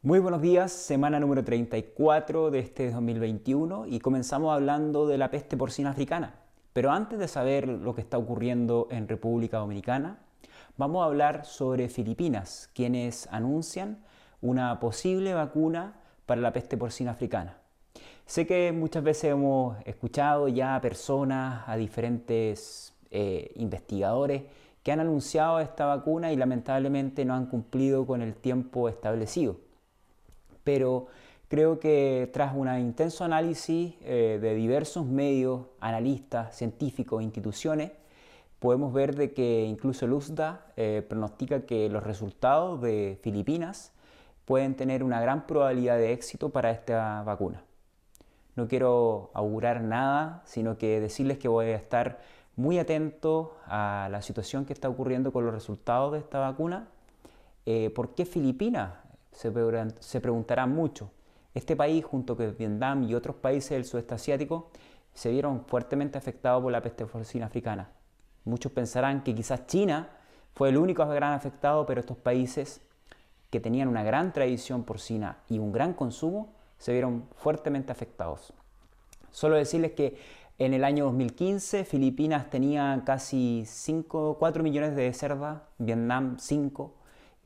Muy buenos días, semana número 34 de este 2021 y comenzamos hablando de la peste porcina africana. Pero antes de saber lo que está ocurriendo en República Dominicana, vamos a hablar sobre Filipinas, quienes anuncian una posible vacuna para la peste porcina africana. Sé que muchas veces hemos escuchado ya a personas, a diferentes eh, investigadores que han anunciado esta vacuna y lamentablemente no han cumplido con el tiempo establecido pero creo que tras un intenso análisis eh, de diversos medios, analistas, científicos, instituciones, podemos ver de que incluso el USDA eh, pronostica que los resultados de Filipinas pueden tener una gran probabilidad de éxito para esta vacuna. No quiero augurar nada, sino que decirles que voy a estar muy atento a la situación que está ocurriendo con los resultados de esta vacuna. Eh, ¿Por qué Filipinas? Se, preguntarán mucho. Este país, junto con Vietnam y otros países del sudeste asiático, se vieron fuertemente afectados por la peste porcina africana. Muchos pensarán que quizás China fue el único gran afectado, pero estos países que tenían una gran tradición porcina y un gran consumo se vieron fuertemente afectados. Solo decirles que en el año 2015 Filipinas tenía casi 5, 4 millones de cerdas, Vietnam 5,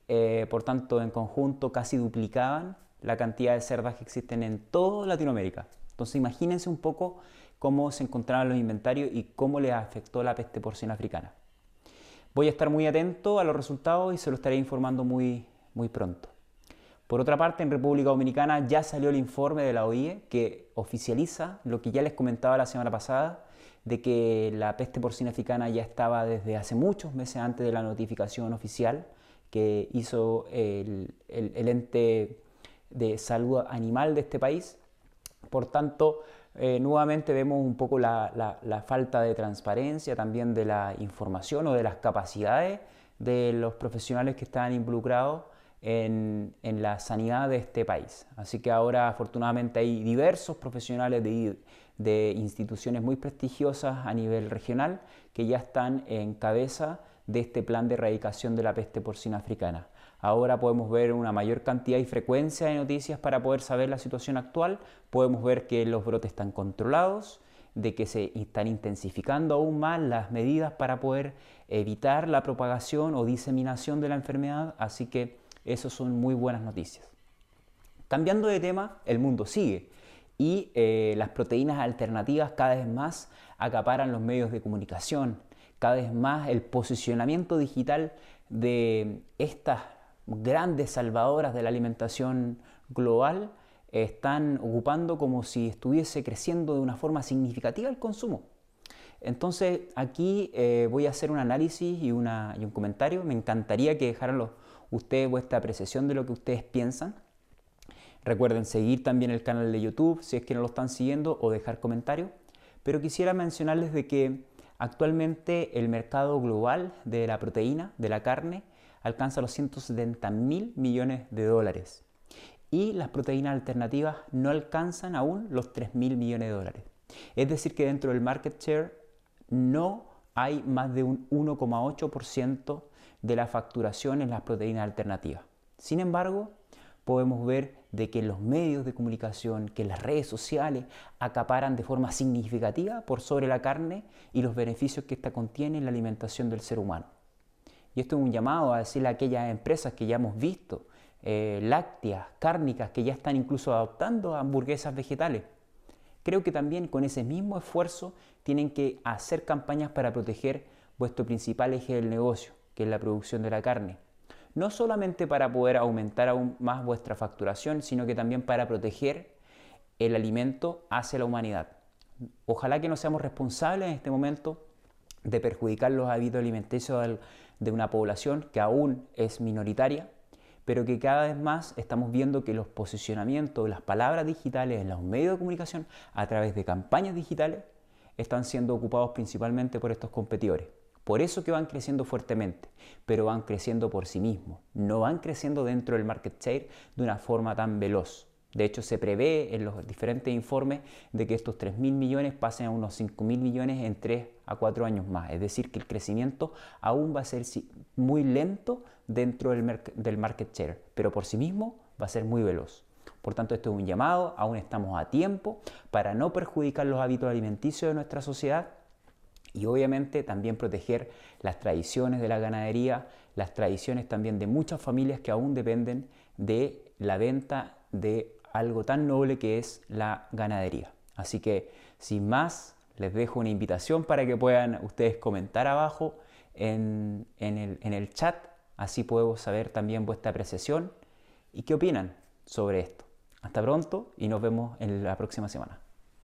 eh, por tanto, en conjunto casi duplicaban la cantidad de cerdas que existen en toda Latinoamérica. Entonces, imagínense un poco cómo se encontraban los inventarios y cómo les afectó la peste porcina africana. Voy a estar muy atento a los resultados y se lo estaré informando muy, muy pronto. Por otra parte, en República Dominicana ya salió el informe de la OIE que oficializa lo que ya les comentaba la semana pasada, de que la peste porcina africana ya estaba desde hace muchos meses antes de la notificación oficial que hizo el, ente de salud animal de este país. Por tanto, eh, nuevamente vemos un poco la, falta de transparencia también de la información o de las capacidades de los profesionales que están involucrados en, la sanidad de este país. Así que ahora afortunadamente hay diversos profesionales de, de instituciones muy prestigiosas a nivel regional que ya están en cabeza de este plan de erradicación de la peste porcina africana. Ahora podemos ver una mayor cantidad y frecuencia de noticias para poder saber la situación actual. Podemos ver que los brotes están controlados, de que se están intensificando aún más las medidas para poder evitar la propagación o diseminación de la enfermedad. Así que eso son muy buenas noticias. Cambiando de tema, el mundo sigue y eh, las proteínas alternativas cada vez más acaparan los medios de comunicación, cada vez más el posicionamiento digital de estas grandes salvadoras de la alimentación global están ocupando como si estuviese creciendo de una forma significativa el consumo. Entonces aquí eh, voy a hacer un análisis y, un comentario. Me encantaría que dejaran ustedes vuestra apreciación de lo que ustedes piensan. Recuerden seguir también el canal de YouTube si es que no lo están siguiendo o dejar comentarios. Pero quisiera mencionarles de que Actualmente el mercado global de la proteína, de la carne, alcanza los 170 mil millones de dólares y las proteínas alternativas no alcanzan aún los 3 mil millones de dólares. Es decir, que dentro del market share no hay más de un 1,8% de la facturación en las proteínas alternativas. Sin embargo, podemos ver de que los medios de comunicación, que las redes sociales acaparan de forma significativa por sobre la carne y los beneficios que ésta contiene en la alimentación del ser humano. Y esto es un llamado a decirle a aquellas empresas que ya hemos visto, eh, lácteas, cárnicas, que ya están incluso adoptando hamburguesas vegetales. Creo que también con ese mismo esfuerzo tienen que hacer campañas para proteger vuestro principal eje del negocio, que es la producción de la carne no solamente para poder aumentar aún más vuestra facturación, sino que también para proteger el alimento hacia la humanidad. Ojalá que no seamos responsables en este momento de perjudicar los hábitos alimenticios de una población que aún es minoritaria, pero que cada vez más estamos viendo que los posicionamientos, las palabras digitales en los medios de comunicación a través de campañas digitales están siendo ocupados principalmente por estos competidores. Por eso que van creciendo fuertemente, pero van creciendo por sí mismos, no van creciendo dentro del market share de una forma tan veloz. De hecho, se prevé en los diferentes informes de que estos 3.000 millones pasen a unos 5.000 millones en 3 a a cuatro años más. Es decir, que el crecimiento aún va a ser muy lento dentro del market share, pero por sí mismo va a ser muy veloz. Por tanto, esto es un llamado, aún estamos a tiempo para no perjudicar los hábitos alimenticios de nuestra sociedad y obviamente también proteger las tradiciones de la ganadería, las tradiciones también de muchas familias que aún dependen de la venta de algo tan noble que es la ganadería. Así que sin más, les dejo una invitación para que puedan ustedes comentar abajo en, el, en el chat, así podemos saber también vuestra apreciación y qué opinan sobre esto. Hasta pronto y nos vemos en la próxima semana.